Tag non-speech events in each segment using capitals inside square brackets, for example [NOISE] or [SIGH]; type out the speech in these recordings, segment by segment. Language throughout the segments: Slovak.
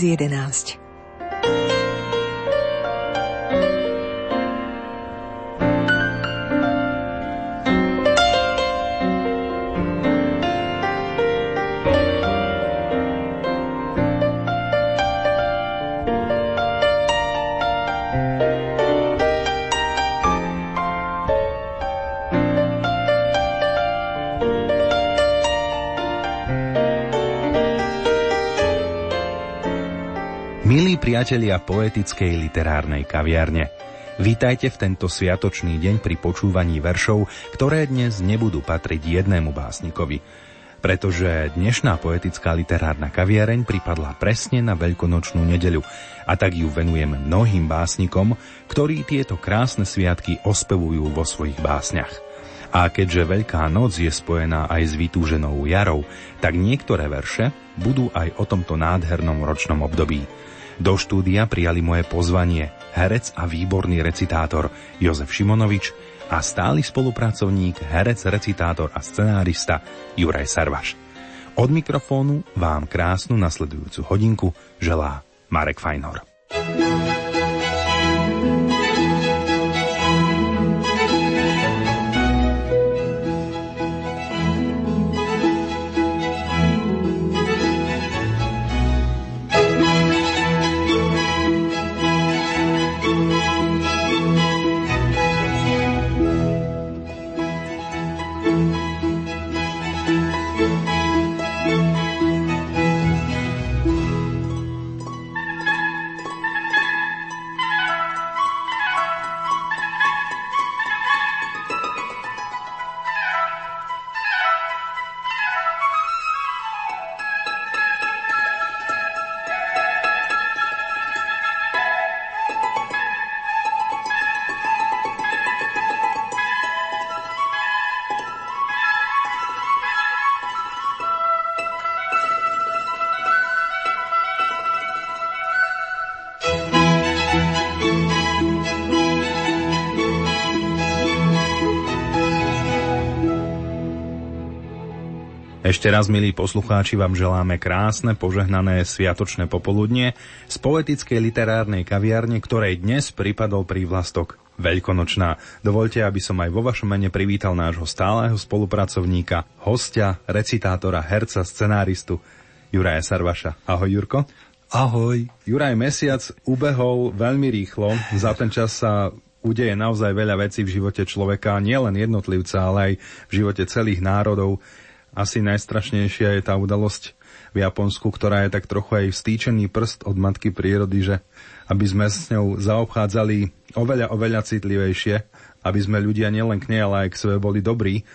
2011. priatelia poetickej literárnej kaviarne. Vítajte v tento sviatočný deň pri počúvaní veršov, ktoré dnes nebudú patriť jednému básnikovi. Pretože dnešná poetická literárna kaviareň pripadla presne na veľkonočnú nedeľu a tak ju venujeme mnohým básnikom, ktorí tieto krásne sviatky ospevujú vo svojich básniach. A keďže Veľká noc je spojená aj s vytúženou jarou, tak niektoré verše budú aj o tomto nádhernom ročnom období. Do štúdia prijali moje pozvanie herec a výborný recitátor Jozef Šimonovič a stály spolupracovník, herec, recitátor a scenárista Juraj Sarvaš. Od mikrofónu vám krásnu nasledujúcu hodinku želá Marek Fajnor. Ešte raz, milí poslucháči, vám želáme krásne, požehnané sviatočné popoludnie z poetickej literárnej kaviarne, ktorej dnes pripadol prívlastok Veľkonočná. Dovolte, aby som aj vo vašom mene privítal nášho stáleho spolupracovníka, hostia, recitátora, herca, scenáristu Juraja Sarvaša. Ahoj, Jurko. Ahoj. Juraj, mesiac ubehol veľmi rýchlo. Za ten čas sa udeje naozaj veľa vecí v živote človeka, nielen jednotlivca, ale aj v živote celých národov asi najstrašnejšia je tá udalosť v Japonsku, ktorá je tak trochu aj vstýčený prst od matky prírody, že aby sme s ňou zaobchádzali oveľa, oveľa citlivejšie, aby sme ľudia nielen k nej, ale aj k sebe boli dobrí.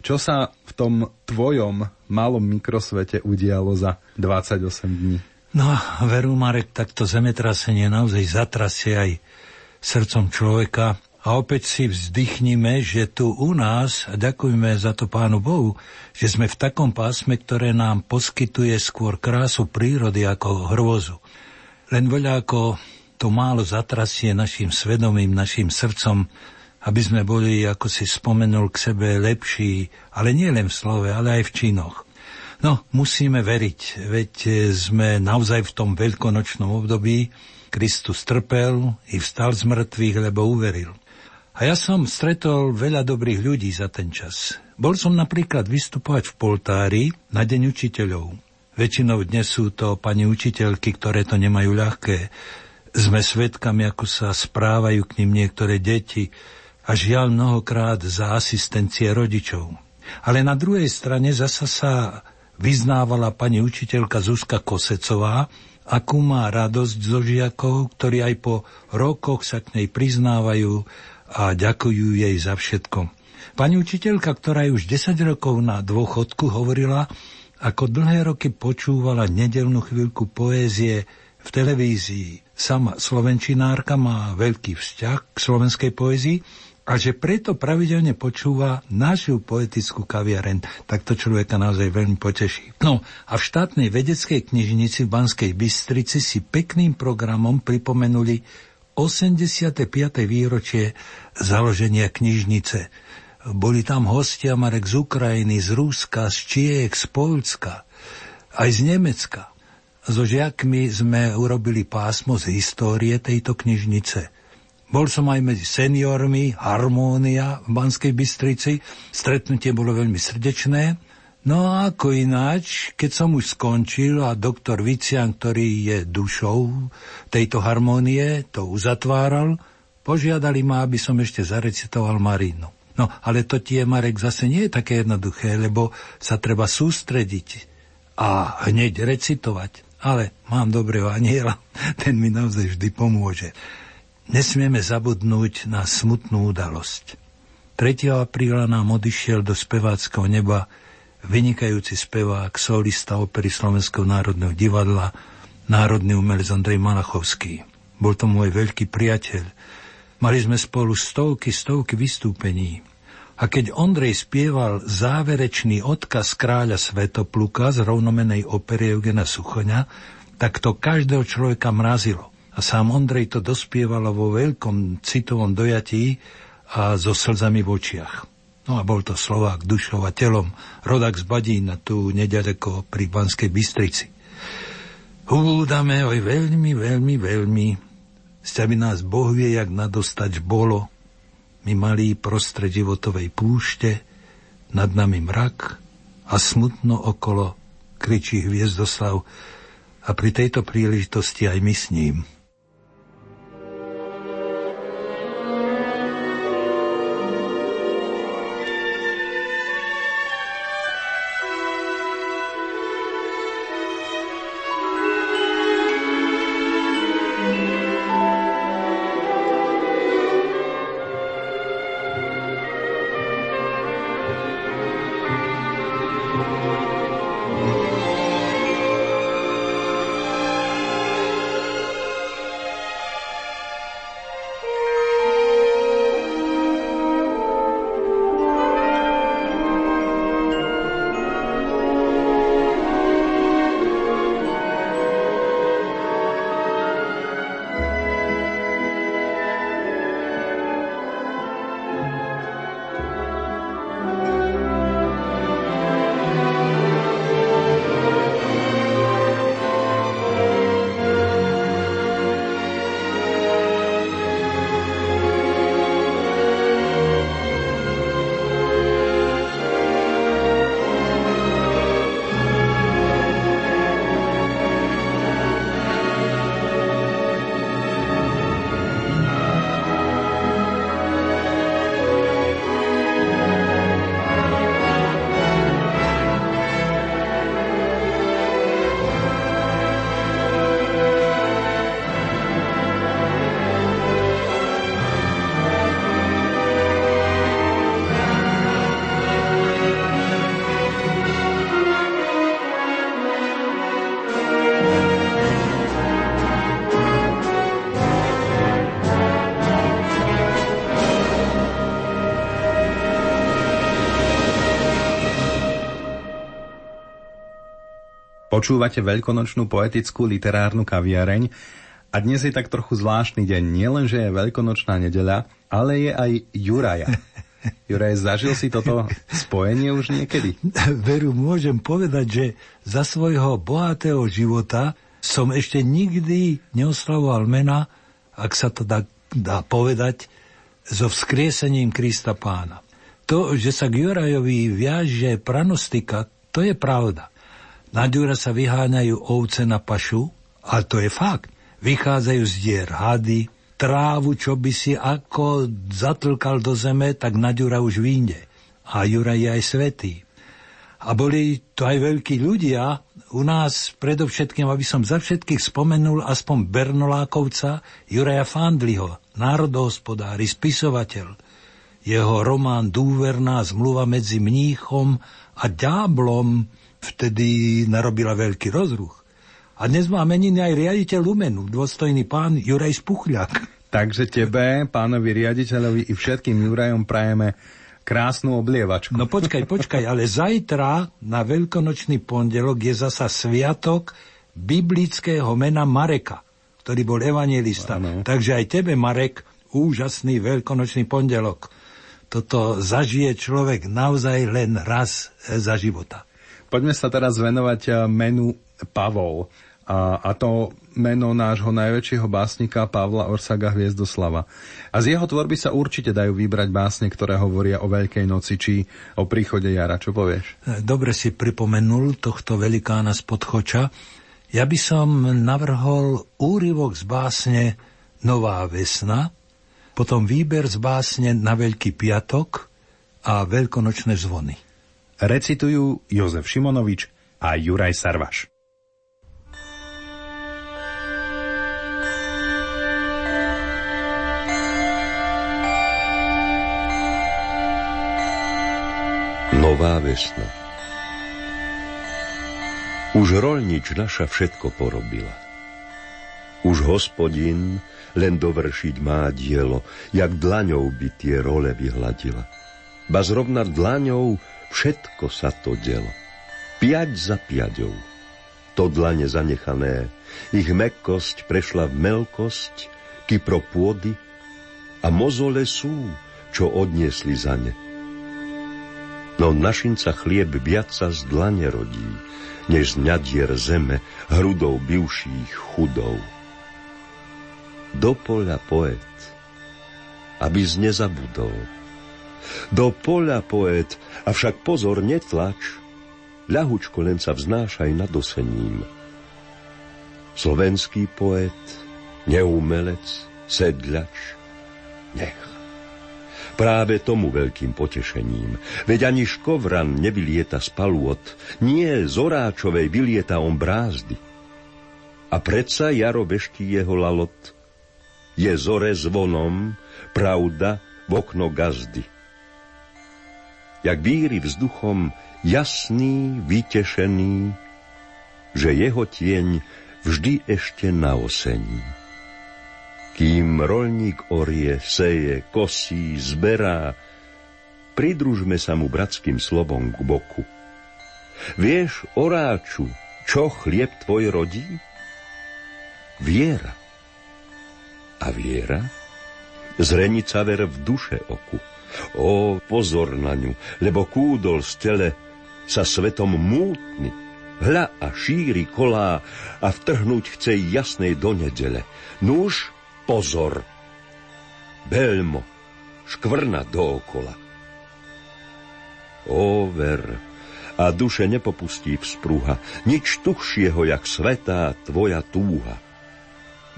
Čo sa v tom tvojom malom mikrosvete udialo za 28 dní? No, veru Marek, takto zemetrasenie naozaj zatrasie aj srdcom človeka a opäť si vzdychnime, že tu u nás, a ďakujeme za to Pánu Bohu, že sme v takom pásme, ktoré nám poskytuje skôr krásu prírody ako hrôzu. Len veľa ako to málo zatrasie našim svedomím, našim srdcom, aby sme boli, ako si spomenul, k sebe lepší, ale nie len v slove, ale aj v činoch. No, musíme veriť, veď sme naozaj v tom veľkonočnom období, Kristus trpel i vstal z mŕtvych, lebo uveril. A ja som stretol veľa dobrých ľudí za ten čas. Bol som napríklad vystupovať v Poltári na Deň učiteľov. Väčšinou dnes sú to pani učiteľky, ktoré to nemajú ľahké. Sme svedkami, ako sa správajú k ním niektoré deti a žiaľ mnohokrát za asistencie rodičov. Ale na druhej strane zasa sa vyznávala pani učiteľka Zuzka Kosecová, akú má radosť zo žiakov, ktorí aj po rokoch sa k nej priznávajú a ďakujú jej za všetko. Pani učiteľka, ktorá je už 10 rokov na dôchodku, hovorila, ako dlhé roky počúvala nedelnú chvíľku poézie v televízii. Sama slovenčinárka má veľký vzťah k slovenskej poézii a že preto pravidelne počúva našu poetickú kaviareň, tak to človeka naozaj veľmi poteší. No a v štátnej vedeckej knižnici v Banskej Bystrici si pekným programom pripomenuli 85. výročie založenia knižnice. Boli tam hostia Marek z Ukrajiny, z Ruska, z Čiek, z Polska, aj z Nemecka. so žiakmi sme urobili pásmo z histórie tejto knižnice. Bol som aj medzi seniormi, Harmónia v Banskej Bystrici. Stretnutie bolo veľmi srdečné. No a ako ináč, keď som už skončil a doktor Vician, ktorý je dušou tejto harmónie, to uzatváral, požiadali ma, aby som ešte zarecitoval Marínu. No, ale to tie, Marek, zase nie je také jednoduché, lebo sa treba sústrediť a hneď recitovať. Ale mám dobrého aniela, [LAUGHS] ten mi naozaj vždy pomôže. Nesmieme zabudnúť na smutnú udalosť. 3. apríla nám odišiel do speváckého neba vynikajúci spevák, solista opery Slovenského národného divadla, národný umelec Andrej Malachovský. Bol to môj veľký priateľ. Mali sme spolu stovky, stovky vystúpení. A keď Ondrej spieval záverečný odkaz kráľa Svetopluka z rovnomenej opery Eugena Suchoňa, tak to každého človeka mrazilo. A sám Ondrej to dospievalo vo veľkom citovom dojatí a so slzami v očiach. No a bol to Slovák dušou a telom, rodak z Badína, tu nedaleko pri Banskej Bystrici. Húdame oj veľmi, veľmi, veľmi. By nás Boh vie, jak nadostať bolo. My malí prostred životovej púšte, nad nami mrak a smutno okolo kričí hviezdoslav a pri tejto príležitosti aj my s ním. Počúvate veľkonočnú poetickú literárnu kaviareň a dnes je tak trochu zvláštny deň. Nielen, že je veľkonočná nedeľa, ale je aj Juraja. [LAUGHS] Juraj, zažil si toto spojenie už niekedy? Veru, môžem povedať, že za svojho bohatého života som ešte nikdy neoslavoval mena, ak sa to dá, dá povedať, so vzkriesením Krista pána. To, že sa k Jurajovi viaže pranostika, to je pravda. Na Ďura sa vyháňajú ovce na pašu, a to je fakt. Vychádzajú z dier hady, trávu, čo by si ako zatlkal do zeme, tak na Ďura už vyjde. A Jura je aj svetý. A boli to aj veľkí ľudia. U nás predovšetkým, aby som za všetkých spomenul aspoň Bernolákovca, Juraja Fandliho, národohospodári, spisovateľ. Jeho román Dúverná zmluva medzi mníchom a ďáblom vtedy narobila veľký rozruch. A dnes má meniny aj riaditeľ Lumenu, dôstojný pán Juraj Spuchľak. Takže tebe, pánovi riaditeľovi i všetkým Jurajom prajeme krásnu oblievačku. No počkaj, počkaj, ale zajtra na veľkonočný pondelok je zasa sviatok biblického mena Mareka, ktorý bol evangelista. Ano. Takže aj tebe, Marek, úžasný veľkonočný pondelok. Toto zažije človek naozaj len raz za života. Poďme sa teraz venovať eh, menu Pavol. a, a to meno nášho najväčšieho básnika Pavla Orsaga Hviezdoslava. A z jeho tvorby sa určite dajú vybrať básne, ktoré hovoria o Veľkej noci či o príchode jara. Čo povieš? Dobre si pripomenul tohto velikána z podchoča. Ja by som navrhol úryvok z básne Nová vesna, potom výber z básne Na Veľký piatok a Veľkonočné zvony. Recitujú Jozef Šimonovič a Juraj Sarvaš. Nová vesna Už rolnič naša všetko porobila. Už hospodin len dovršiť má dielo, jak dlaňou by tie role vyhladila. Ba zrovna dlaňou všetko sa to delo. Piať za piaďou. To dlane zanechané, ich mekkosť prešla v melkosť, kypro pôdy a mozole sú, čo odniesli za ne No našinca chlieb viac sa z dlane rodí, než z ňadier zeme, hrudou bivších chudov. Do poľa poet, aby z nezabudol. Do poľa poet, avšak pozor, netlač, ľahučko len sa vznášaj nad osením. Slovenský poet, neumelec, sedľač, nech práve tomu veľkým potešením. Veď ani škovran nevylieta z palôd, nie z oráčovej vylieta on brázdy. A predsa jaro beští jeho lalot. Je zore zvonom, pravda v okno gazdy. Jak víry vzduchom, jasný, vytešený, že jeho tieň vždy ešte na osení. Kým rolník orie, seje, kosí, zberá, pridružme sa mu bratským slovom k boku. Vieš, oráču, čo chlieb tvoj rodí? Viera. A viera? Zrenica ver v duše oku. O, pozor na ňu, lebo kúdol z tele sa svetom mútny. Hľa a šíri kolá a vtrhnúť chce jasnej do nedele. Nuž, Pozor! Belmo, škvrna dookola. O, ver, a duše nepopustí vzpruha, nič tuchšieho, jak svetá tvoja túha.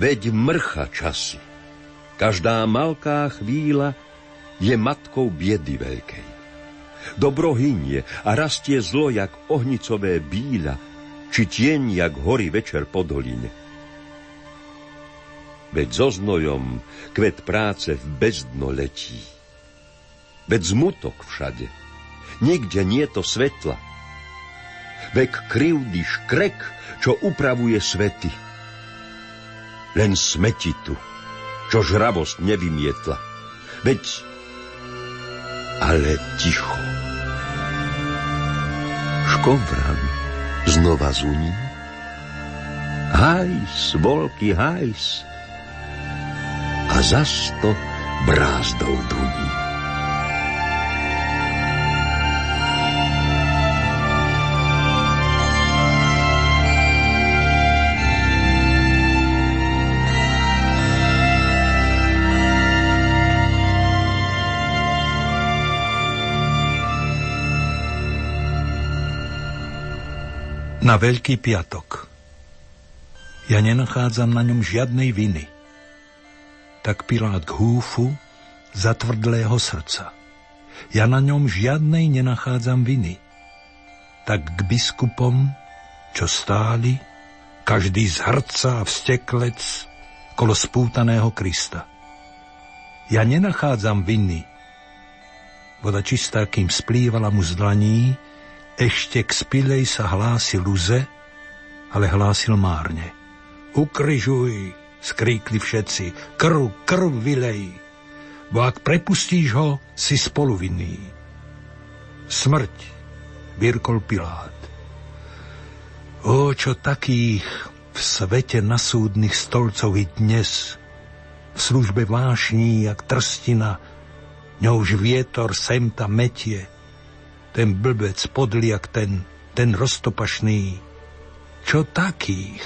Veď mrcha časy, každá malká chvíľa je matkou biedy veľkej. Dobro hynie a rastie zlo, jak ohnicové bíľa, či tieň, jak hory večer po doline. Veď so znojom kvet práce v bezdno letí. Veď zmutok všade, nikde nie to svetla. Vek krivdy škrek, čo upravuje svety. Len smeti tu, čo žravosť nevymietla. Veď, ale ticho. Škovran znova zuní. Hajs, volky, hajs, a zas to brázdou duní. Na Veľký piatok. Ja nenachádzam na ňom žiadnej viny tak Pilát k húfu zatvrdlého srdca. Ja na ňom žiadnej nenachádzam viny. Tak k biskupom, čo stáli, každý z hrca a vsteklec kolo spútaného Krista. Ja nenachádzam viny. Voda čistá, kým splývala mu z dlaní, ešte k spilej sa hlási luze, ale hlásil márne. Ukryžuj, skríkli všetci. Krv, krv vylej, bo ak prepustíš ho, si spoluvinný. Smrť, vyrkol Pilát. O, čo takých v svete na súdnych stolcov i dnes, v službe vášní, jak trstina, ňouž vietor sem ta metie, ten blbec podliak ten, ten roztopašný. Čo takých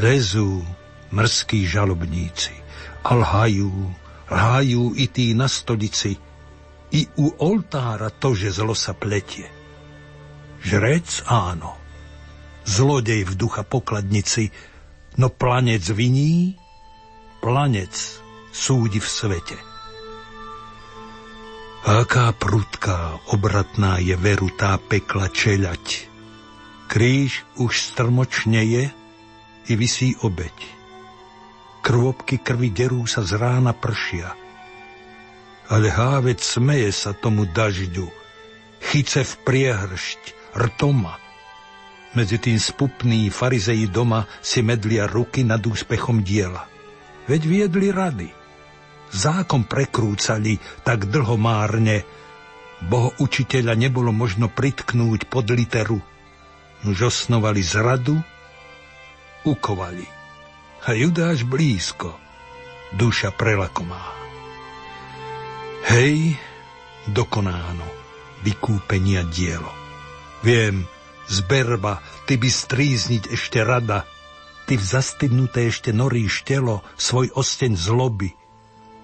Lezú mrzkí žalobníci a lhajú, lhajú i tí na stolici, i u oltára to, že zlo sa pletie. Žrec áno, zlodej v ducha pokladnici, no planec viní, planec súdi v svete. Aká prudká, obratná je veru tá pekla čeľať. Kríž už strmočne je i vysí obeď. Krvopky krvi derú sa z rána pršia. Ale hávec smeje sa tomu dažďu, chyce v priehršť, rtoma. Medzi tým spupný farizeji doma si medlia ruky nad úspechom diela. Veď viedli rady – zákon prekrúcali tak dlho márne, boho učiteľa nebolo možno pritknúť pod literu. Už osnovali zradu, ukovali. A Judáš blízko, duša prelakomá. Hej, dokonáno, vykúpenia dielo. Viem, zberba, ty by strízniť ešte rada, ty v zastydnuté ešte noríš telo, svoj osteň zloby,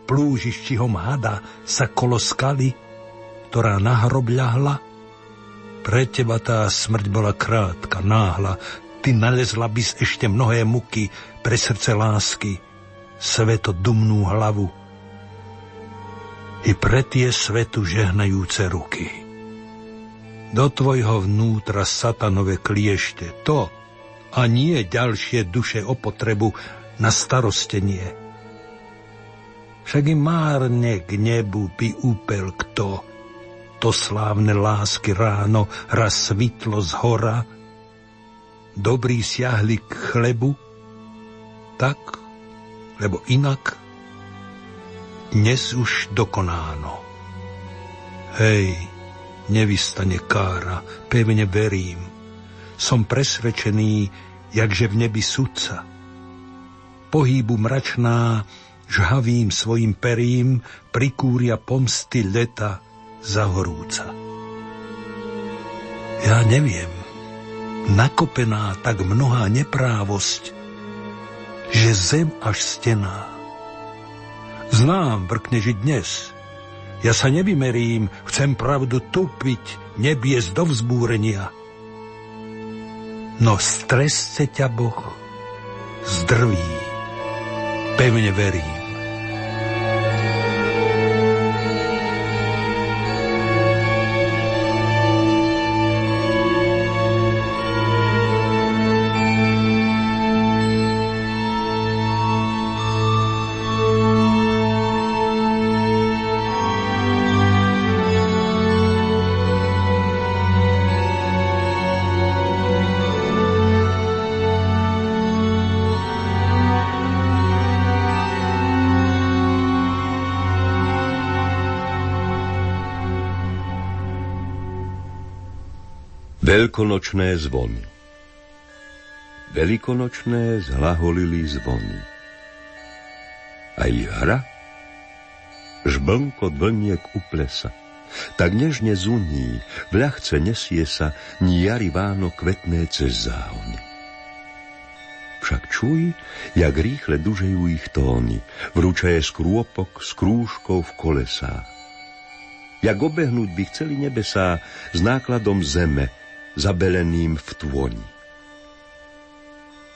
plúžiščihom hada sa kolo skaly, ktorá na hrob ľahla? Pre teba tá smrť bola krátka, náhla, ty nalezla bys ešte mnohé muky pre srdce lásky, sveto dumnú hlavu i pre tie svetu žehnajúce ruky. Do tvojho vnútra satanové kliešte, to a nie ďalšie duše o potrebu na starostenie – však i márne k nebu by úpel kto. To slávne lásky ráno raz svitlo z hora, dobrý siahli k chlebu, tak, lebo inak dnes už dokonáno. Hej, nevystane kára, pevne verím. Som presvedčený, jakže v nebi sudca. Pohýbu mračná žhavým svojim perím prikúria pomsty leta zahorúca. Ja neviem, nakopená tak mnohá neprávosť, že zem až stená. Znám, vrkneži dnes, ja sa nevymerím, chcem pravdu tupiť, nebies do vzbúrenia. No stresce ťa Boh zdrví, pevne verím. Veľkonočné zvony Veľkonočné zhlaholili zvony. Aj hra? Žblnko dlniek uplesa. Tak nežne zuní, ľahce nesie sa ni jari váno kvetné cez záhony. Však čuj, jak rýchle dužejú ich tóny, vrúčaje skrôpok s krúžkou v kolesách. Jak obehnúť by chceli nebesá s nákladom zeme, zabeleným v tôni.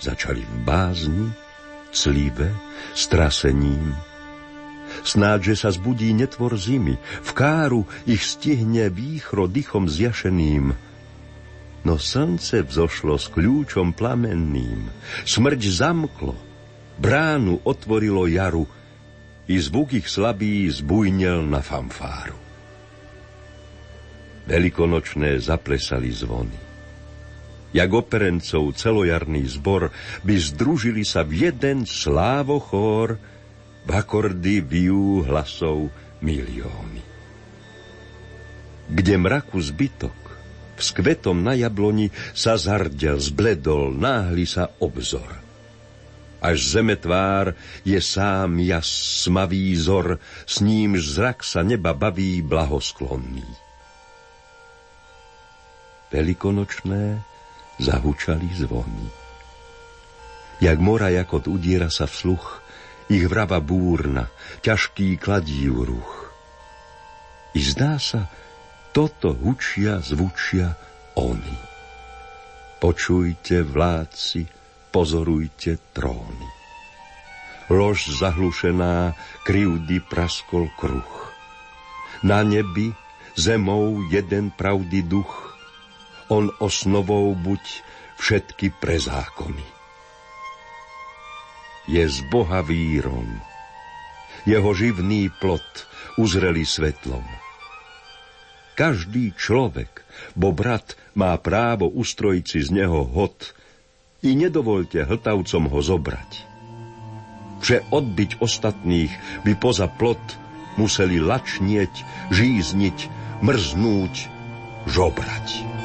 Začali v bázni, clive, strasením. Snáď, že sa zbudí netvor zimy, v káru ich stihne výchro dychom zjašeným. No slnce vzošlo s kľúčom plamenným, smrť zamklo, bránu otvorilo jaru, i zvuk ich slabý zbujnel na fanfáru. Veľkonočné zaplesali zvony. Jak operencov celojarný zbor by združili sa v jeden slávochór, v akordy bijú hlasov milióny. Kde mraku zbytok, v skvetom na jabloni sa zardel, zbledol, náhli sa obzor. Až zeme tvár je sám jas smavý zor, s ním zrak sa neba baví blahosklonný veľkonočné zahučali zvony. Jak mora jakot udiera sa v sluch, ich vrava búrna, ťažký kladív ruch. I zdá sa, toto hučia, zvučia oni. Počujte, vládci, pozorujte tróny. Lož zahlušená, krivdy praskol kruh. Na nebi, zemou jeden pravdy duch, on osnovou buď všetky prezákony je z Boha vírom. Jeho živný plot uzreli svetlom. Každý človek, bo brat má právo ustrojiť si z neho hod i nedovolte hltavcom ho zobrať. Vše odbyť ostatných by poza plot museli lačnieť, žízniť, mrznúť, žobrať.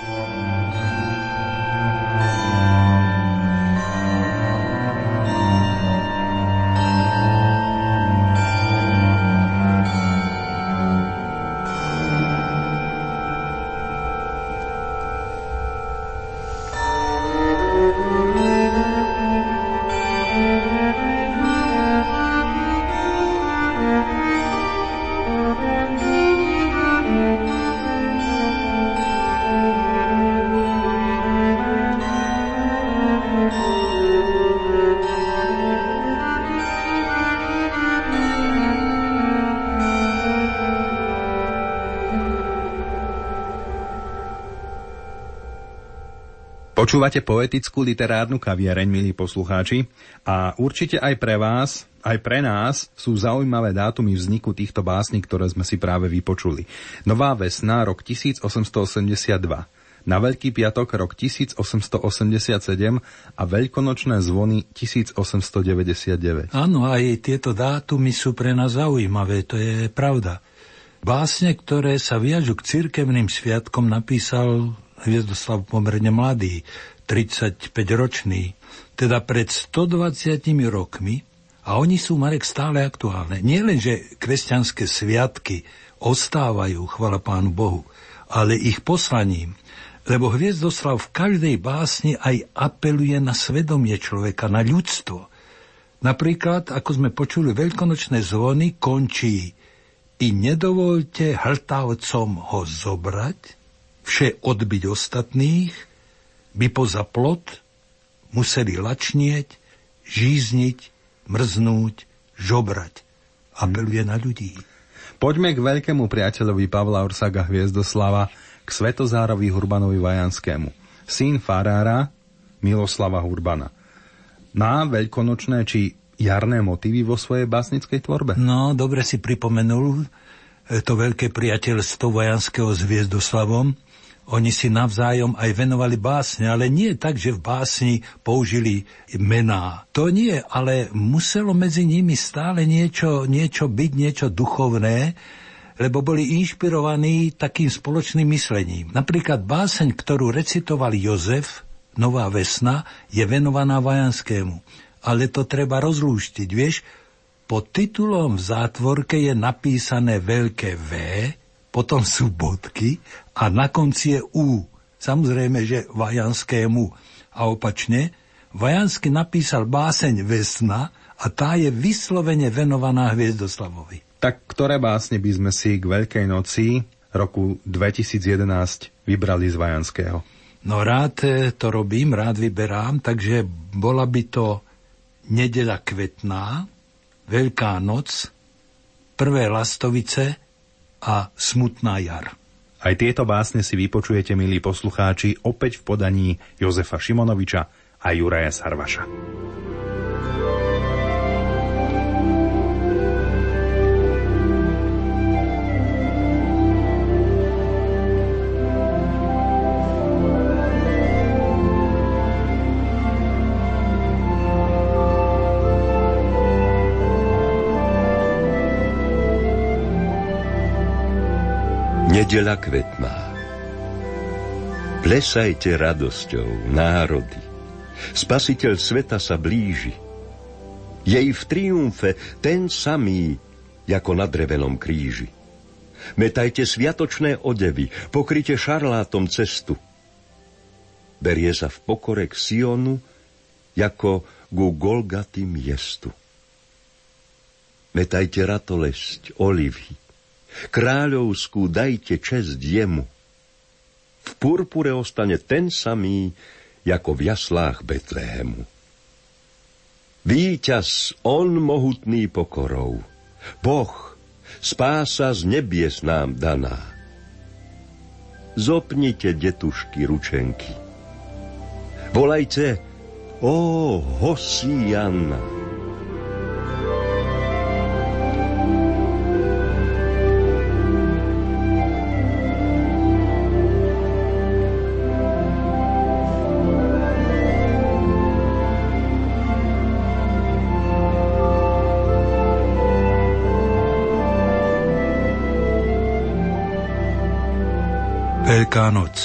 Počúvate poetickú literárnu kaviareň, milí poslucháči, a určite aj pre vás, aj pre nás sú zaujímavé dátumy vzniku týchto básní, ktoré sme si práve vypočuli. Nová vesna, rok 1882, na Veľký piatok rok 1887 a Veľkonočné zvony 1899. Áno, aj tieto dátumy sú pre nás zaujímavé, to je pravda. Básne, ktoré sa viažu k cirkevným sviatkom, napísal Hviezdoslav pomerne mladý, 35-ročný, teda pred 120 rokmi, a oni sú, Marek, stále aktuálne. Nie len, že kresťanské sviatky ostávajú, chvala Pánu Bohu, ale ich poslaním, lebo Hviezdoslav v každej básni aj apeluje na svedomie človeka, na ľudstvo. Napríklad, ako sme počuli, veľkonočné zvony končí i nedovolte hltavcom ho zobrať, vše odbyť ostatných, by poza plot museli lačnieť, žízniť, mrznúť, žobrať. Apeluje na ľudí. Poďme k veľkému priateľovi Pavla Orsaga Hviezdoslava, k Svetozárovi Hurbanovi Vajanskému. Syn farára Miloslava Hurbana. Má veľkonočné či jarné motívy vo svojej básnickej tvorbe? No, dobre si pripomenul e, to veľké priateľstvo Vajanského s Hviezdoslavom. Oni si navzájom aj venovali básne, ale nie tak, že v básni použili mená. To nie, ale muselo medzi nimi stále niečo, niečo byť, niečo duchovné, lebo boli inšpirovaní takým spoločným myslením. Napríklad báseň, ktorú recitoval Jozef, Nová vesna, je venovaná Vajanskému. Ale to treba rozlúštiť, vieš? Pod titulom v zátvorke je napísané veľké V, potom sú bodky a na konci je U. Samozrejme, že Vajanskému. A opačne, Vajansky napísal báseň Vesna a tá je vyslovene venovaná Hviezdoslavovi. Tak ktoré básne by sme si k Veľkej noci roku 2011 vybrali z Vajanského? No rád eh, to robím, rád vyberám, takže bola by to Nedela kvetná, Veľká noc, Prvé lastovice a Smutná jar. Aj tieto básne si vypočujete, milí poslucháči, opäť v podaní Jozefa Šimonoviča a Juraja Sarvaša. Nedela kvetná. Plesajte radosťou, národy. Spasiteľ sveta sa blíži. Jej v triumfe ten samý, ako na drevenom kríži. Metajte sviatočné odevy, pokryte šarlátom cestu. Berie sa v pokore k Sionu, ako ku Golgaty miestu. Metajte ratolesť, olivy, kráľovskú dajte čest jemu. V purpure ostane ten samý, ako v jaslách Betlehemu. Výťaz, on mohutný pokorou, Boh, spása z nebies nám daná. Zopnite, detušky, ručenky. Volajte, ó, Hosianna. Veľká noc.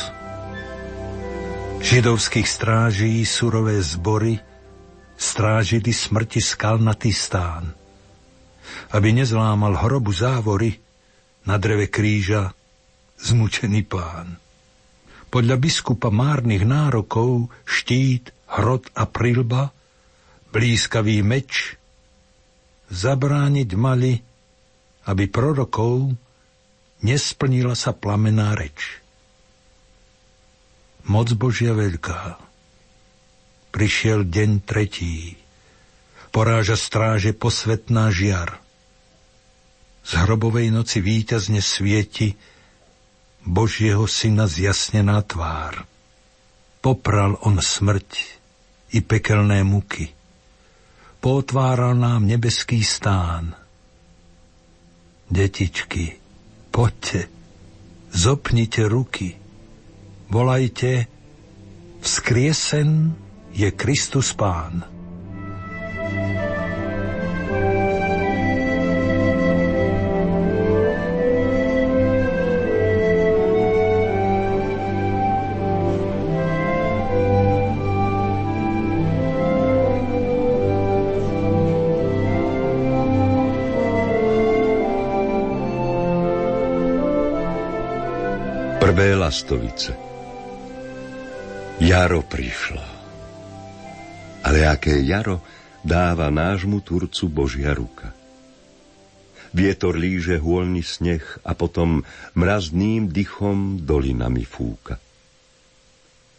Židovských stráží surové zbory strážili smrti skalnatý stán. Aby nezlámal hrobu závory na dreve kríža zmučený pán. Podľa biskupa márnych nárokov štít, hrot a prilba, blízkavý meč, zabrániť mali, aby prorokov nesplnila sa plamená reč moc Božia veľká. Prišiel deň tretí. Poráža stráže posvetná žiar. Z hrobovej noci víťazne svieti Božieho syna zjasnená tvár. Popral on smrť i pekelné muky. Potváral nám nebeský stán. Detičky, poďte, zopnite ruky – volajte, vzkriesen je Kristus Pán. Prvé lastovice. Jaro prišlo. Ale aké jaro dáva nášmu Turcu Božia ruka. Vietor líže hôľný sneh a potom mrazným dychom dolinami fúka.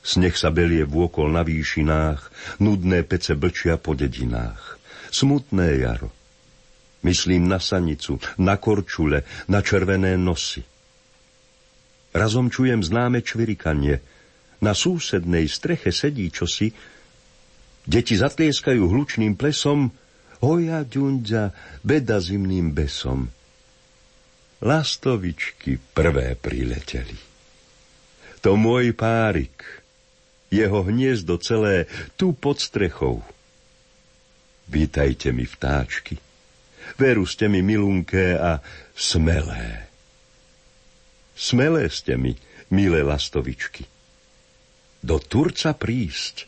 Sneh sa belie vôkol na výšinách, nudné pece blčia po dedinách. Smutné jaro. Myslím na sanicu, na korčule, na červené nosy. Razom čujem známe čvirikanie – na súsednej streche sedí čosi, deti zatlieskajú hlučným plesom, hoja ďundza beda zimným besom. Lastovičky prvé prileteli. To môj párik, jeho hniezdo celé tu pod strechou. Vítajte mi vtáčky, veru ste mi milunké a smelé. Smelé ste mi, milé lastovičky do Turca prísť.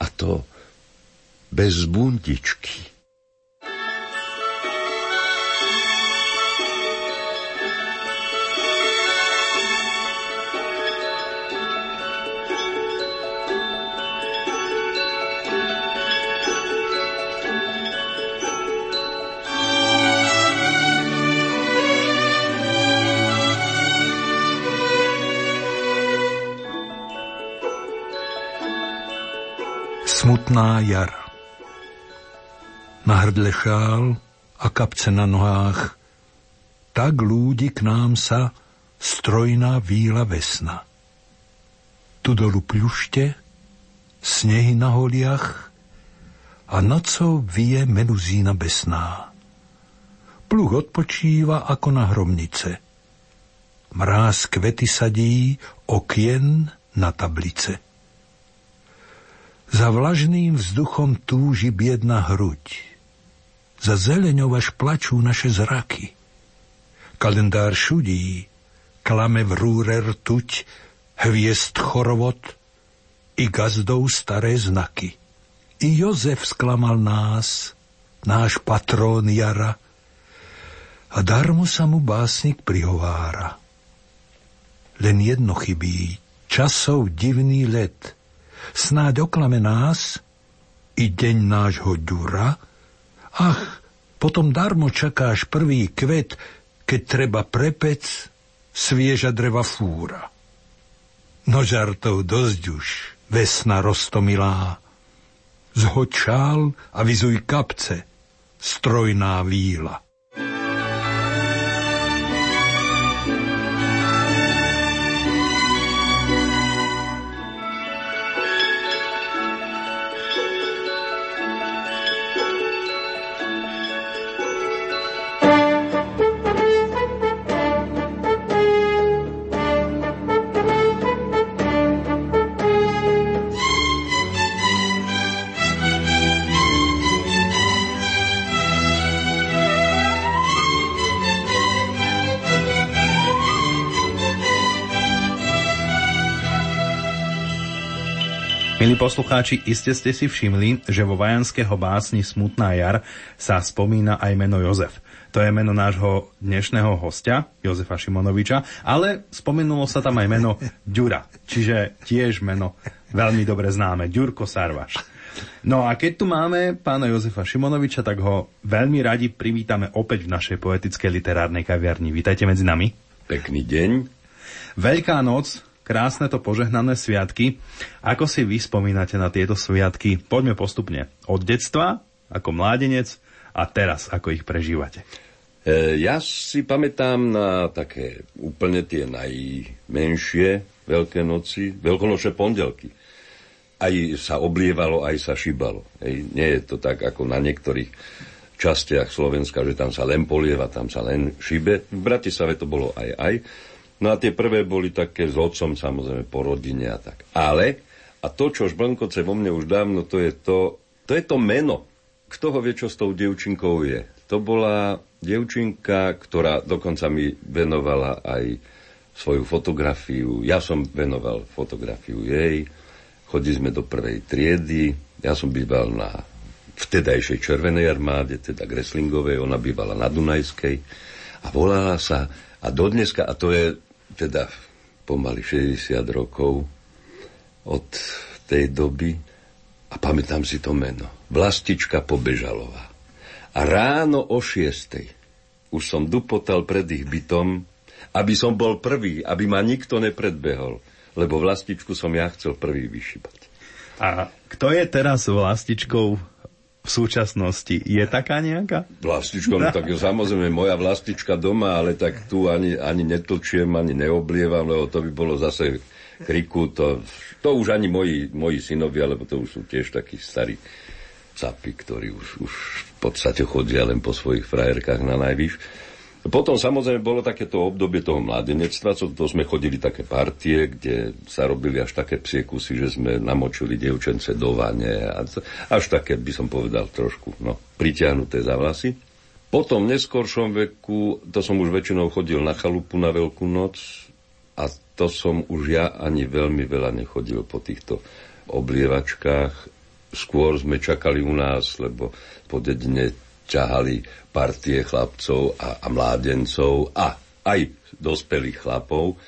A to bez bundičky. Smutná jar. Na hrdle šál a kapce na nohách, tak lúdi k nám sa strojná víla vesna. Tu dolu pľušte, snehy na holiach a nocou vie meluzína besná. Pluh odpočíva ako na hromnice. Mráz kvety sadí okien na tablice. Za vlažným vzduchom túži biedna hruď. Za zeleňou až plačú naše zraky. Kalendár šudí, klame v rúre rtuť, hviezd chorovod i gazdou staré znaky. I Jozef sklamal nás, náš patrón jara, a darmo sa mu básnik prihovára. Len jedno chybí, časov divný let – snáď oklame nás, i deň nášho ďura? Ach, potom darmo čakáš prvý kvet, keď treba prepec, svieža dreva fúra. No žartov dosť už, vesna rostomilá. Zhoď a vizuj kapce, strojná víla. Poslucháči, iste ste si všimli, že vo vajanského básni Smutná jar sa spomína aj meno Jozef. To je meno nášho dnešného hostia, Jozefa Šimonoviča, ale spomenulo sa tam aj meno Ďura, čiže tiež meno veľmi dobre známe, Ďurko Sarvaš. No a keď tu máme pána Jozefa Šimonoviča, tak ho veľmi radi privítame opäť v našej poetickej literárnej kaviarni. Vítajte medzi nami. Pekný deň. Veľká noc, krásne to požehnané sviatky. Ako si vy spomínate na tieto sviatky? Poďme postupne. Od detstva, ako mládenec a teraz, ako ich prežívate. E, ja si pamätám na také úplne tie najmenšie Veľké noci, veľkonočné pondelky. Aj sa oblievalo, aj sa šibalo. Ej, nie je to tak, ako na niektorých častiach Slovenska, že tam sa len polieva, tam sa len šibe. V Bratislave to bolo aj aj. No a tie prvé boli také s otcom, samozrejme, po rodine a tak. Ale, a to, čo žblnkoce vo mne už dávno, to je to, to je to meno. Kto ho vie, čo s tou dievčinkou je? To bola dievčinka, ktorá dokonca mi venovala aj svoju fotografiu. Ja som venoval fotografiu jej. Chodili sme do prvej triedy. Ja som býval na vtedajšej Červenej armáde, teda Greslingovej, ona bývala na Dunajskej. A volala sa, a dodneska, a to je teda pomaly 60 rokov od tej doby a pamätám si to meno. Vlastička Pobežalová. A ráno o šiestej už som dupotal pred ich bytom, aby som bol prvý, aby ma nikto nepredbehol, lebo vlastičku som ja chcel prvý vyšibať. A kto je teraz vlastičkou v súčasnosti. Je taká nejaká? Vlastička, no tak samozrejme moja vlastička doma, ale tak tu ani, ani netlčiem, ani neoblievam, lebo to by bolo zase kriku. To, to už ani moji, moji synovia, lebo to už sú tiež takí starí capy, ktorí už, už v podstate chodia len po svojich frajerkách na najvyš. Potom samozrejme bolo takéto obdobie toho mladenectva, co to sme chodili také partie, kde sa robili až také psie kusy, že sme namočili dievčence do vane, až také, by som povedal, trošku no, pritiahnuté za vlasy. Potom v neskoršom veku, to som už väčšinou chodil na chalupu na Veľkú noc a to som už ja ani veľmi veľa nechodil po týchto oblievačkách. Skôr sme čakali u nás, lebo po dedine ťahali partie chlapcov a, a mládencov a aj dospelých chlapov.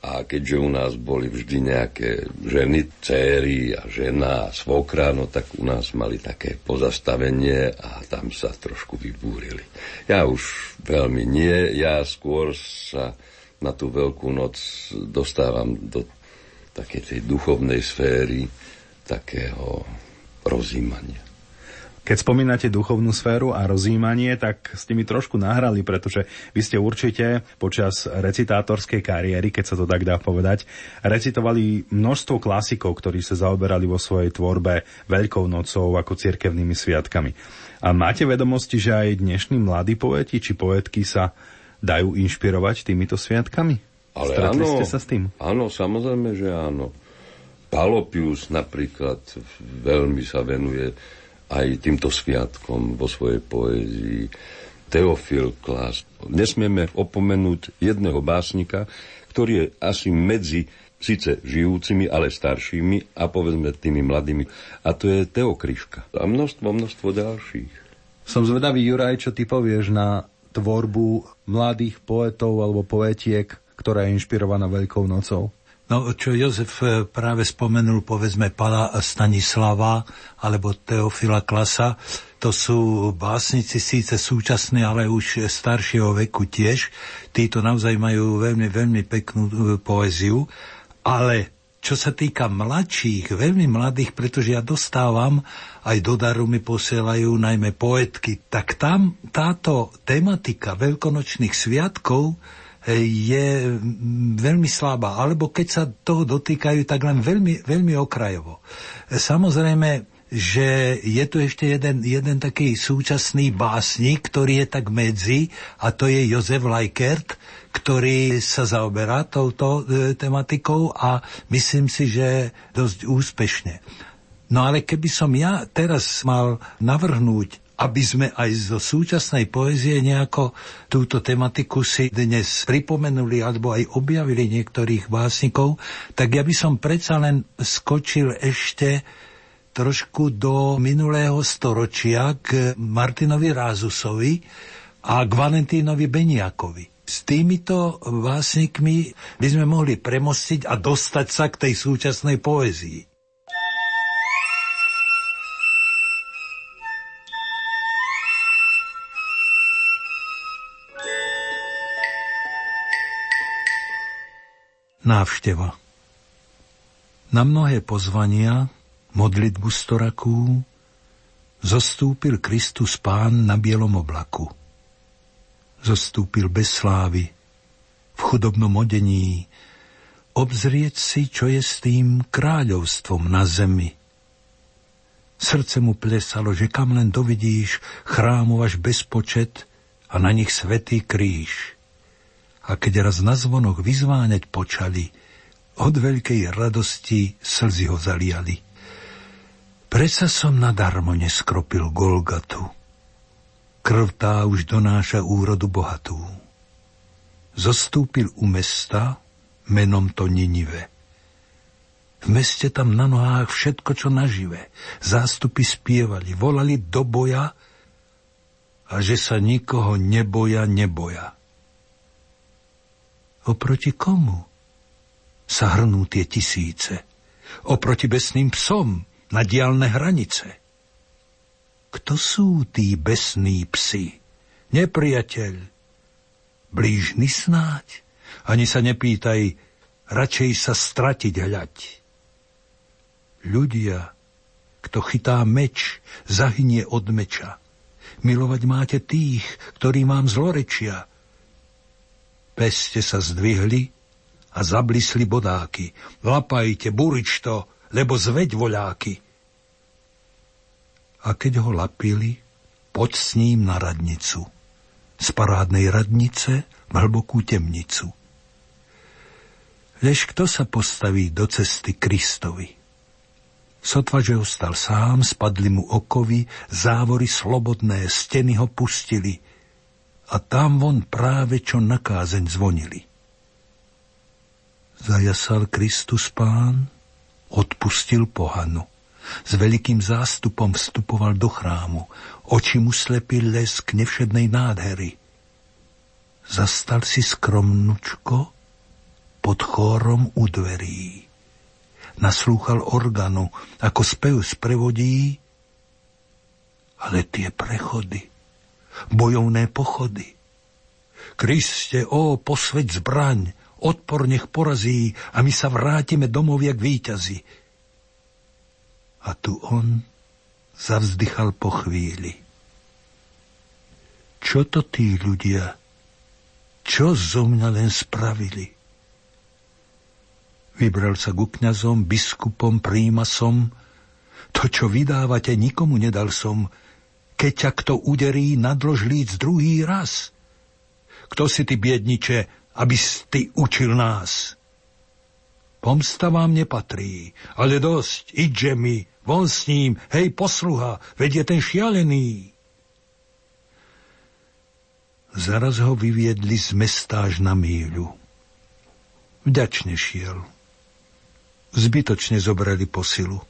A keďže u nás boli vždy nejaké ženy, céry a žena a svokra, no tak u nás mali také pozastavenie a tam sa trošku vybúrili. Ja už veľmi nie, ja skôr sa na tú veľkú noc dostávam do takej tej duchovnej sféry, takého rozímania. Keď spomínate duchovnú sféru a rozjímanie, tak ste mi trošku nahrali, pretože vy ste určite počas recitátorskej kariéry, keď sa to tak dá povedať, recitovali množstvo klasikov, ktorí sa zaoberali vo svojej tvorbe Veľkou nocou ako cirkevnými sviatkami. A máte vedomosti, že aj dnešní mladí poeti či poetky sa dajú inšpirovať týmito sviatkami? Ale Stretli áno, ste sa s tým? Áno, samozrejme, že áno. Palopius napríklad veľmi sa venuje aj týmto sviatkom vo svojej poézii. Teofil Klas. Nesmieme opomenúť jedného básnika, ktorý je asi medzi síce žijúcimi, ale staršími a povedzme tými mladými. A to je Teo Kryška. A množstvo, množstvo ďalších. Som zvedavý, Juraj, čo ty povieš na tvorbu mladých poetov alebo poetiek, ktorá je inšpirovaná Veľkou nocou. No, čo Jozef e, práve spomenul, povedzme, Pala Stanislava alebo Teofila Klasa, to sú básnici síce súčasní, ale už staršieho veku tiež. Títo naozaj majú veľmi, veľmi peknú e, poéziu, ale čo sa týka mladších, veľmi mladých, pretože ja dostávam, aj do daru mi posielajú najmä poetky, tak tam táto tematika veľkonočných sviatkov je veľmi slabá, alebo keď sa toho dotýkajú, tak len veľmi, veľmi okrajovo. Samozrejme, že je tu ešte jeden, jeden taký súčasný básnik, ktorý je tak medzi, a to je Jozef Lajkert, ktorý sa zaoberá touto e, tematikou a myslím si, že dosť úspešne. No ale keby som ja teraz mal navrhnúť aby sme aj zo súčasnej poezie nejako túto tematiku si dnes pripomenuli alebo aj objavili niektorých básnikov, tak ja by som predsa len skočil ešte trošku do minulého storočia k Martinovi Rázusovi a k Valentínovi Beniakovi. S týmito básnikmi by sme mohli premostiť a dostať sa k tej súčasnej poezii. Návšteva Na mnohé pozvania, modlitbu storakú, zostúpil Kristus Pán na bielom oblaku. Zostúpil bez slávy, v chudobnom odení, obzrieť si, čo je s tým kráľovstvom na zemi. Srdce mu plesalo, že kam len dovidíš chrámov až bezpočet a na nich svetý kríž a keď raz na zvonoch vyzváňať počali, od veľkej radosti slzy ho zaliali. Presa som nadarmo neskropil Golgatu. Krv tá už donáša úrodu bohatú. Zostúpil u mesta, menom to Ninive. V meste tam na nohách všetko, čo nažive. Zástupy spievali, volali do boja a že sa nikoho neboja, neboja. Oproti komu sa hrnú tie tisíce? Oproti besným psom na diálne hranice. Kto sú tí besní psi? Nepriateľ. Blížny snáď? Ani sa nepýtaj, radšej sa stratiť hľať. Ľudia, kto chytá meč, zahynie od meča. Milovať máte tých, ktorí vám zlorečia, Peste sa zdvihli a zablisli bodáky. Lapajte, burič to, lebo zveď voľáky. A keď ho lapili, poď s ním na radnicu. Z parádnej radnice v hlbokú temnicu. Lež kto sa postaví do cesty Kristovi? Sotva, že ostal sám, spadli mu okovy, závory slobodné, steny ho pustili – a tam von práve čo na zvonili. Zajasal Kristus pán, odpustil pohanu. S veľkým zástupom vstupoval do chrámu. Oči mu slepil lesk nevšednej nádhery. Zastal si skromnučko pod chórom u dverí. Naslúchal organu, ako spev sprevodí, ale tie prechody bojovné pochody. Kriste, ó, posveď zbraň, odpor nech porazí a my sa vrátime domov jak víťazi. A tu on zavzdychal po chvíli. Čo to tí ľudia, čo zo mňa len spravili? Vybral sa ku kňazom, biskupom, prímasom. To, čo vydávate, nikomu nedal som, keď ťa kto uderí, líc druhý raz. Kto si ty, biedniče, aby ty učil nás? Pomsta vám nepatrí, ale dosť, idže mi, von s ním, hej, posluha, veď ten šialený. Zaraz ho vyviedli z mesta až na míľu. Vďačne šiel. Zbytočne zobrali posilu.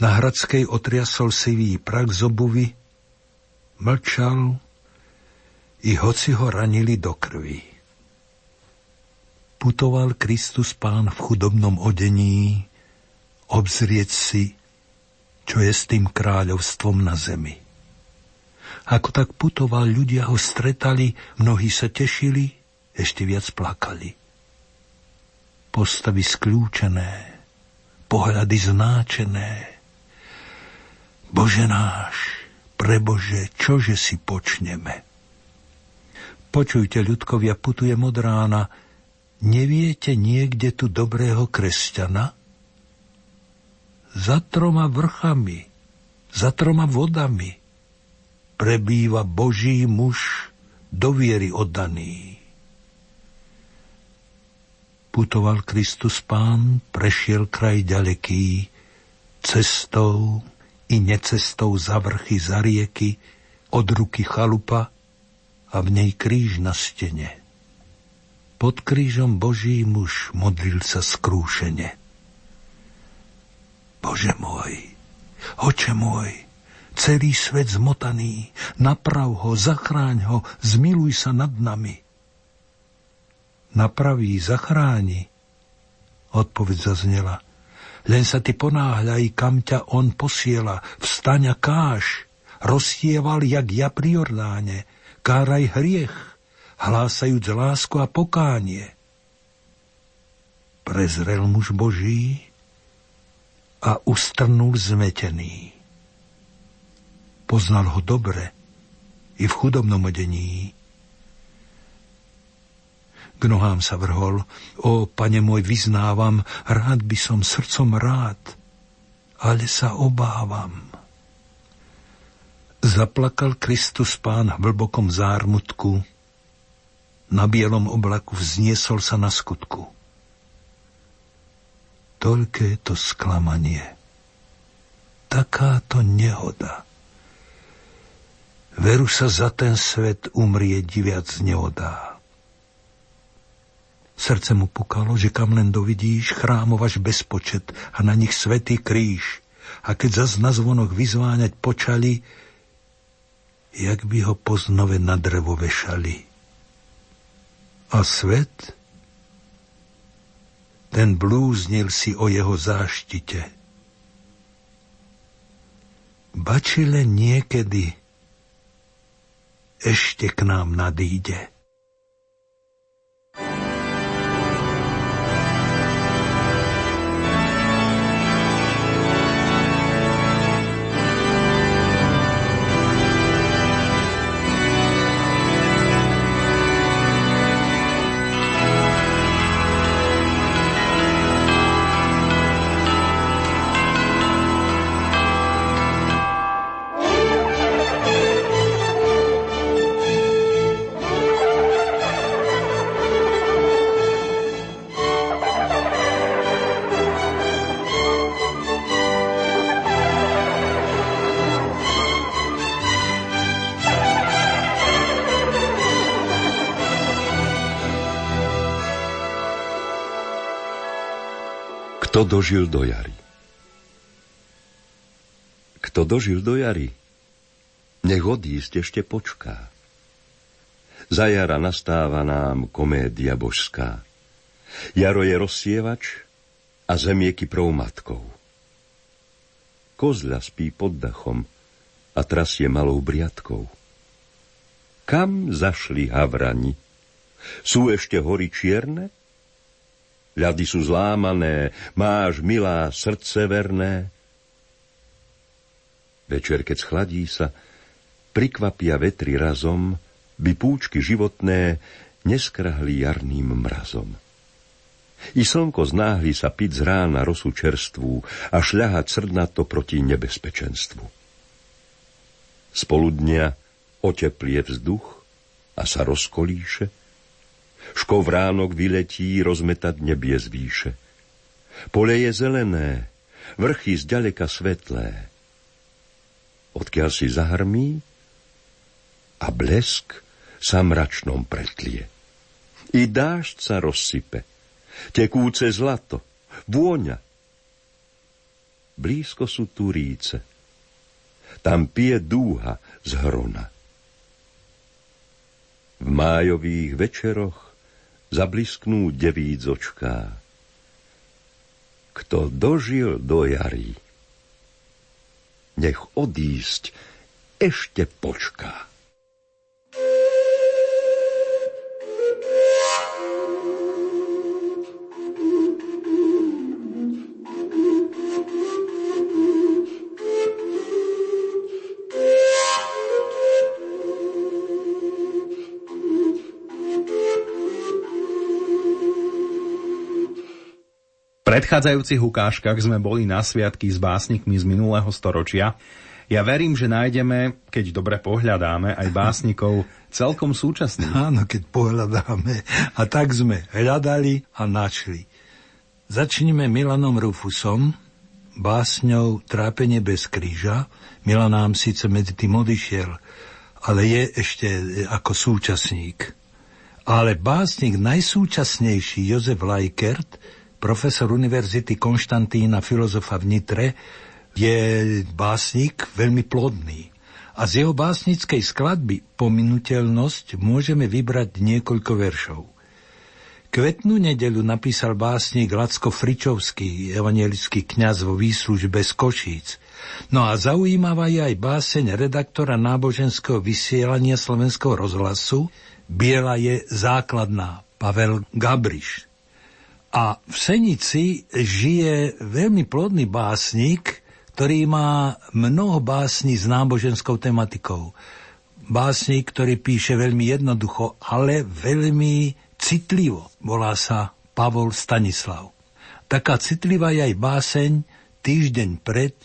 Na Hradskej otriasol sivý prak z obuvy, mlčal, i hoci ho ranili do krvi. putoval Kristus Pán v chudobnom odení, obzrieť si, čo je s tým kráľovstvom na zemi. Ako tak putoval, ľudia ho stretali, mnohí sa tešili, ešte viac plakali. Postavy skľúčené, pohľady znáčené. Bože náš, prebože, čože si počneme? Počujte, ľudkovia, putujem od rána. Neviete niekde tu dobrého kresťana? Za troma vrchami, za troma vodami prebýva Boží muž do viery oddaný. Putoval Kristus Pán, prešiel kraj ďaleký, cestou i necestou za vrchy, za rieky, od ruky chalupa, a v nej kríž na stene. Pod krížom Boží muž modlil sa skrúšene. Bože môj, oče môj, celý svet zmotaný, naprav ho, zachráň ho, zmiluj sa nad nami. Napraví, zachráni, odpoveď zaznela. Len sa ty ponáhľaj, kam ťa on posiela, vstaň a káž, rozsieval jak ja pri Jordáne, káraj hriech, hlásajúc lásku a pokánie. Prezrel muž Boží a ustrnul zmetený. Poznal ho dobre i v chudobnom odení. K nohám sa vrhol. O, pane môj, vyznávam, rád by som srdcom rád, ale sa obávam. Zaplakal Kristus pán v hlbokom zármutku, na bielom oblaku vzniesol sa na skutku. Toľké to sklamanie, takáto nehoda. Veru sa za ten svet umrieť viac neodá. Srdce mu pukalo, že kam len dovidíš, chrámov bezpočet a na nich svetý kríž. A keď zas na zvonoch vyzváňať počali, jak by ho po znove na drevo vešali. A svet? Ten blúznil si o jeho záštite. Bačile niekedy ešte k nám nadíde. Kto dožil do jary? Kto dožil do jary? Nech odísť ešte počká. Za jara nastáva nám komédia božská. Jaro je rozsievač a zemieky prou matkou. Kozľa spí pod dachom a trasie malou briadkou. Kam zašli havrani? Sú ešte hory čierne? Ľady sú zlámané, máš, milá, srdce verné. Večer, keď schladí sa, prikvapia vetri razom, by púčky životné neskrahli jarným mrazom. I slnko znáhli sa piť z rána rosu čerstvú a šľahať srdnato proti nebezpečenstvu. Spoludnia oteplie vzduch a sa rozkolíše, Škovránok vyletí rozmetať nebie z výše. Pole je zelené, vrchy zďaleka svetlé. Odkiaľ si zahrmí a blesk sa mračnom pretlie. I dážď sa rozsype, tekúce zlato, vôňa. Blízko sú turíce, tam pije dúha z hrona. V májových večeroch zablisknú devíc očká. Kto dožil do jary, nech odísť ešte počká. Predchádzajúcich ukážkach sme boli na sviatky s básnikmi z minulého storočia. Ja verím, že nájdeme, keď dobre pohľadáme, aj [LAUGHS] básnikov celkom súčasných. Áno, keď pohľadáme. A tak sme hľadali a našli. Začneme Milanom Rufusom, básňou Trápenie bez kríža. Milan nám síce medzi tým odišiel, ale je ešte ako súčasník. Ale básnik najsúčasnejší Jozef Lajkert profesor univerzity Konštantína, filozofa v Nitre, je básnik veľmi plodný. A z jeho básnickej skladby Pominuteľnosť môžeme vybrať niekoľko veršov. Kvetnú nedelu napísal básnik Lacko Fričovský, evangelický kňaz vo výslužbe z Košíc. No a zaujímavá je aj báseň redaktora náboženského vysielania slovenského rozhlasu Biela je základná, Pavel Gabriš. A v Senici žije veľmi plodný básnik, ktorý má mnoho básní s náboženskou tematikou. Básnik, ktorý píše veľmi jednoducho, ale veľmi citlivo. Volá sa Pavol Stanislav. Taká citlivá je aj báseň týždeň pred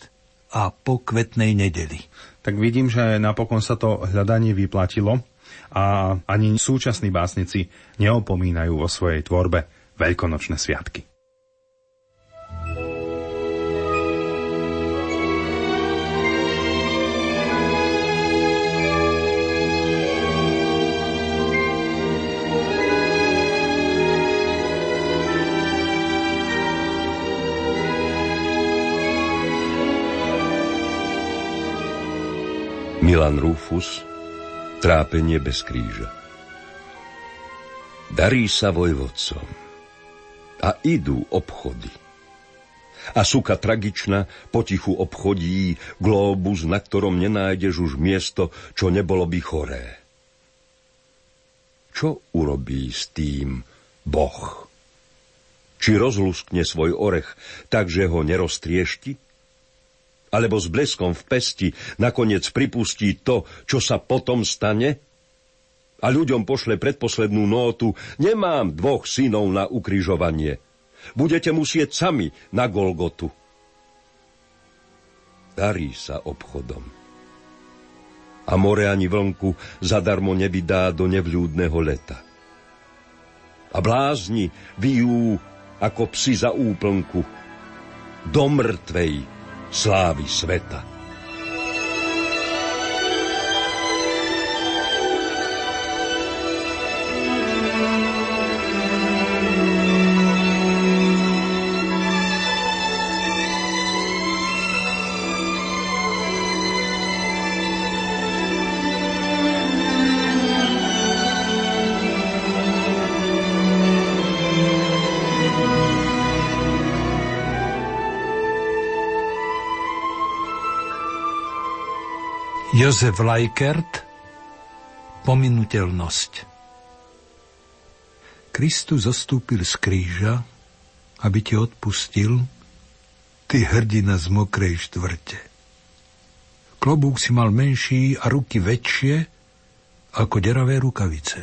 a po kvetnej nedeli. Tak vidím, že napokon sa to hľadanie vyplatilo a ani súčasní básnici neopomínajú o svojej tvorbe veľkonočné sviatky. Milan Rufus Trápenie bez kríža Darí sa vojvodcom a idú obchody. A suka tragičná potichu obchodí globus, na ktorom nenájdeš už miesto, čo nebolo by choré. Čo urobí s tým Boh? Či rozluskne svoj orech tak, že ho neroztriešti? Alebo s bleskom v pesti nakoniec pripustí to, čo sa potom stane? A ľuďom pošle predposlednú nótu Nemám dvoch synov na ukrižovanie. Budete musieť sami na Golgotu. Darí sa obchodom. A more ani vlnku zadarmo nevydá do nevľúdneho leta. A blázni vyjú ako psi za úplnku do mŕtvej slávy sveta. Jozef Lajkert Pominuteľnosť Kristus zostúpil z kríža, aby ti odpustil, ty hrdina z mokrej štvrte. Klobúk si mal menší a ruky väčšie ako deravé rukavice.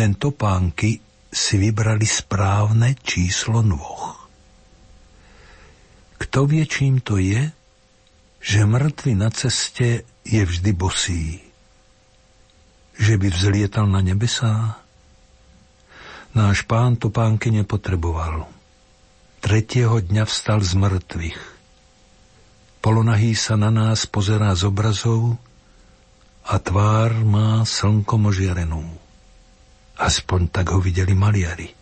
Len topánky si vybrali správne číslo nôh. Kto vie, čím to je? Že mŕtvy na ceste je vždy bosý. Že by vzlietal na nebesá? Náš pán to pánky nepotreboval. Tretieho dňa vstal z mŕtvych. Polonahý sa na nás pozerá z obrazov a tvár má slnko možiarenú. Aspoň tak ho videli maliari.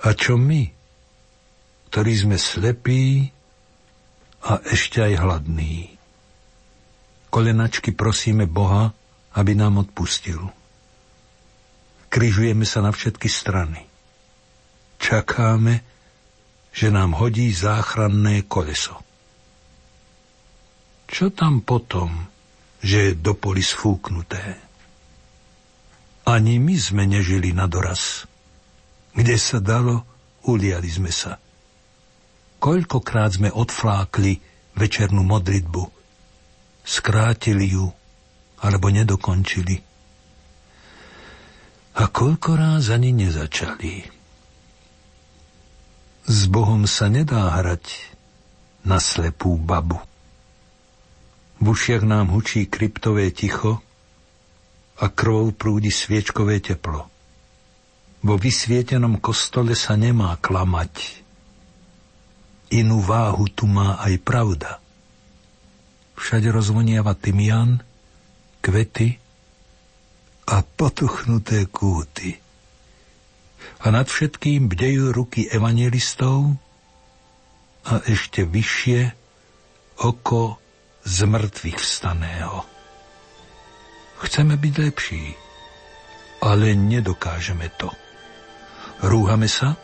A čo my, ktorí sme slepí, a ešte aj hladný. Kolenačky prosíme Boha, aby nám odpustil. Križujeme sa na všetky strany. Čakáme, že nám hodí záchranné koleso. Čo tam potom, že je do poli sfúknuté? Ani my sme nežili na doraz. Kde sa dalo, uliali sme sa. Koľkokrát sme odflákli večernú modlitbu, skrátili ju alebo nedokončili. A koľko ráz ani nezačali. S Bohom sa nedá hrať na slepú babu. V ušiach nám hučí kryptové ticho a krvou prúdi sviečkové teplo. Vo vysvietenom kostole sa nemá klamať. Inú váhu tu má aj pravda. Všade rozvoniava tymian, kvety a potuchnuté kúty a nad všetkým bdejú ruky evangelistov a ešte vyššie oko z mŕtvych vstaného. Chceme byť lepší, ale nedokážeme to. Rúhame sa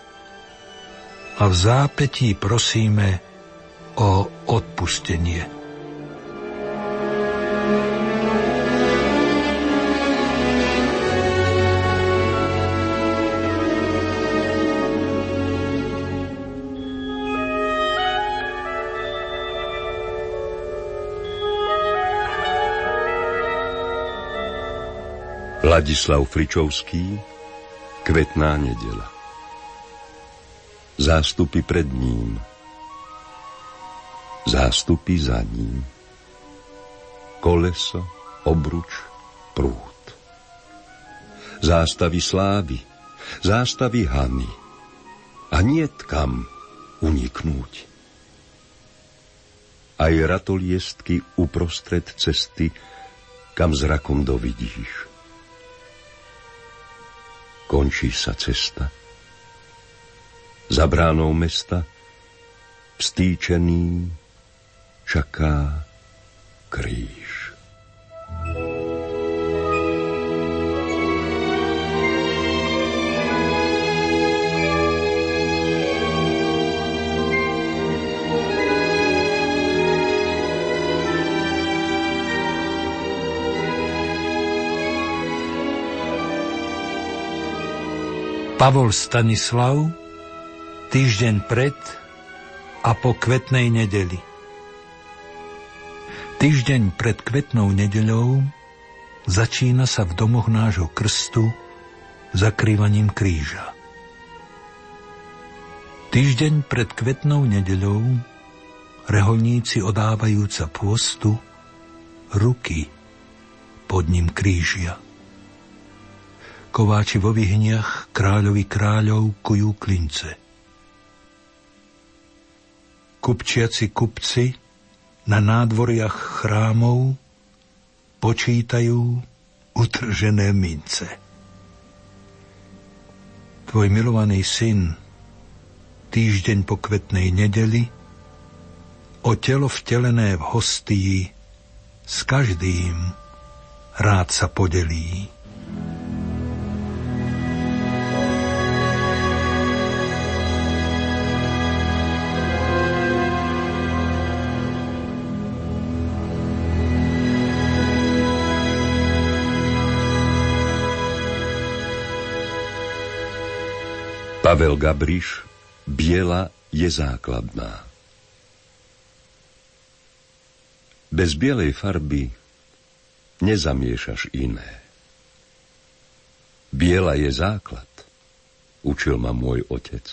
a v zápetí prosíme o odpustenie. Ladislav Fličovský Kvetná nedela Zástupy pred ním. Zástupy za ním. Koleso, obruč, prúd. Zástavy slávy Zástavy hany. A nie kam uniknúť. Aj ratoliestky uprostred cesty Kam zrakom dovidíš. Končí sa cesta. Za bránou mesta vstýčený čaká kríž. Pavol Stanislav týždeň pred a po kvetnej nedeli. Týždeň pred kvetnou nedeľou začína sa v domoch nášho krstu zakrývaním kríža. Týždeň pred kvetnou nedeľou reholníci odávajúca pôstu ruky pod ním krížia. Kováči vo vyhniach kráľovi kráľov kujú klince. Kupčiaci kupci na nádvoriach chrámov počítajú utržené mince. Tvoj milovaný syn týždeň po kvetnej nedeli o telo vtelené v hostii s každým rád sa podelí. Pavel Gabriš, biela je základná. Bez bielej farby nezamiešaš iné. Biela je základ, učil ma môj otec.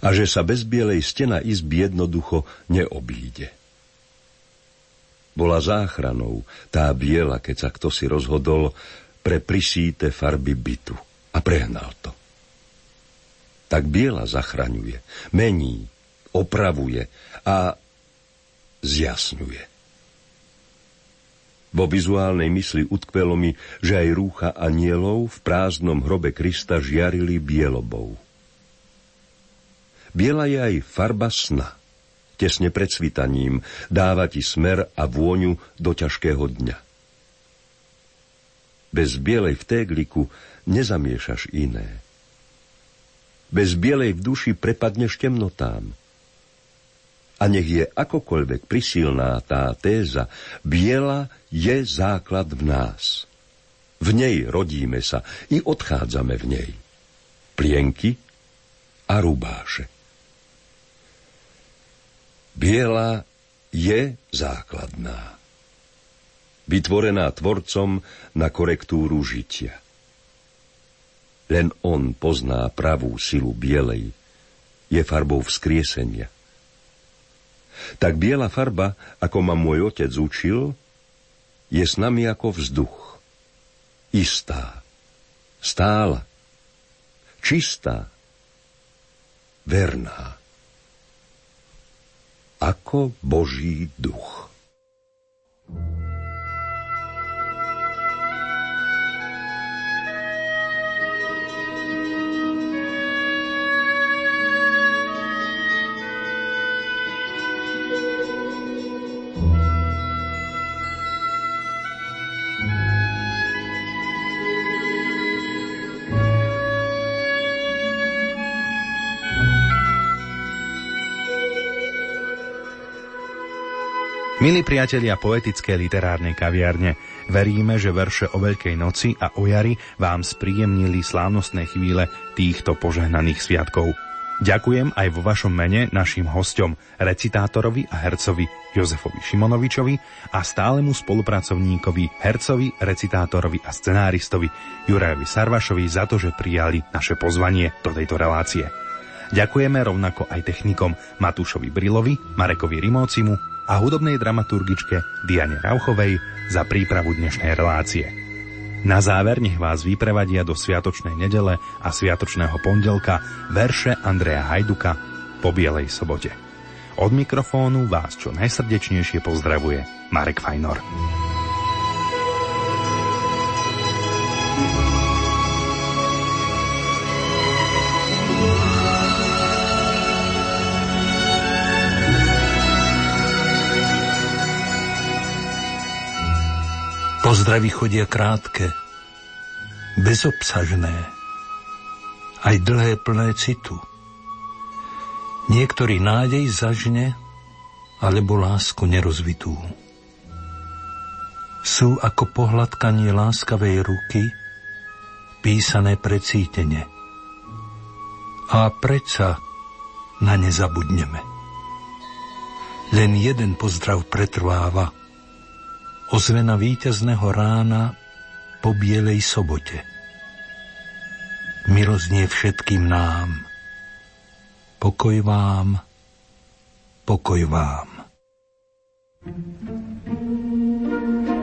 A že sa bez bielej stena izby jednoducho neobíde. Bola záchranou tá biela, keď sa kto si rozhodol pre prisíte farby bytu a prehnal to tak biela zachraňuje, mení, opravuje a zjasňuje. Vo vizuálnej mysli utkvelo mi, že aj rúcha anielov v prázdnom hrobe Krista žiarili bielobou. Biela je aj farba sna. Tesne pred svitaním dáva ti smer a vôňu do ťažkého dňa. Bez bielej v tégliku nezamiešaš iné. Bez bielej v duši prepadneš temnotám. A nech je akokoľvek prisilná tá téza, biela je základ v nás. V nej rodíme sa i odchádzame v nej. Plienky a rubáše. Biela je základná. Vytvorená tvorcom na korektúru žitia. Len on pozná pravú silu bielej. Je farbou vzkriesenia. Tak biela farba, ako ma môj otec učil, je s nami ako vzduch. Istá, stála, čistá, verná. Ako Boží duch. Milí priatelia poetické literárnej kaviarne, veríme, že verše o Veľkej noci a o jari vám spríjemnili slávnostné chvíle týchto požehnaných sviatkov. Ďakujem aj vo vašom mene našim hostom, recitátorovi a hercovi Jozefovi Šimonovičovi a stálemu spolupracovníkovi, hercovi, recitátorovi a scenáristovi Jurajovi Sarvašovi za to, že prijali naše pozvanie do tejto relácie. Ďakujeme rovnako aj technikom Matúšovi Brilovi, Marekovi Rimócimu, a hudobnej dramaturgičke Diane Rauchovej za prípravu dnešnej relácie. Na záver nech vás vyprevadia do Sviatočnej nedele a Sviatočného pondelka verše Andreja Hajduka po Bielej sobote. Od mikrofónu vás čo najsrdečnejšie pozdravuje Marek Fajnor. Pozdravy chodia krátke, bezobsažné, aj dlhé plné citu. Niektorý nádej zažne, alebo lásku nerozvitú. Sú ako pohľadkanie láskavej ruky, písané precítene. A predsa na ne zabudneme. Len jeden pozdrav pretrváva – ozvena víťazného rána po Bielej sobote. Milosť všetkým nám. Pokoj vám, pokoj vám. thank you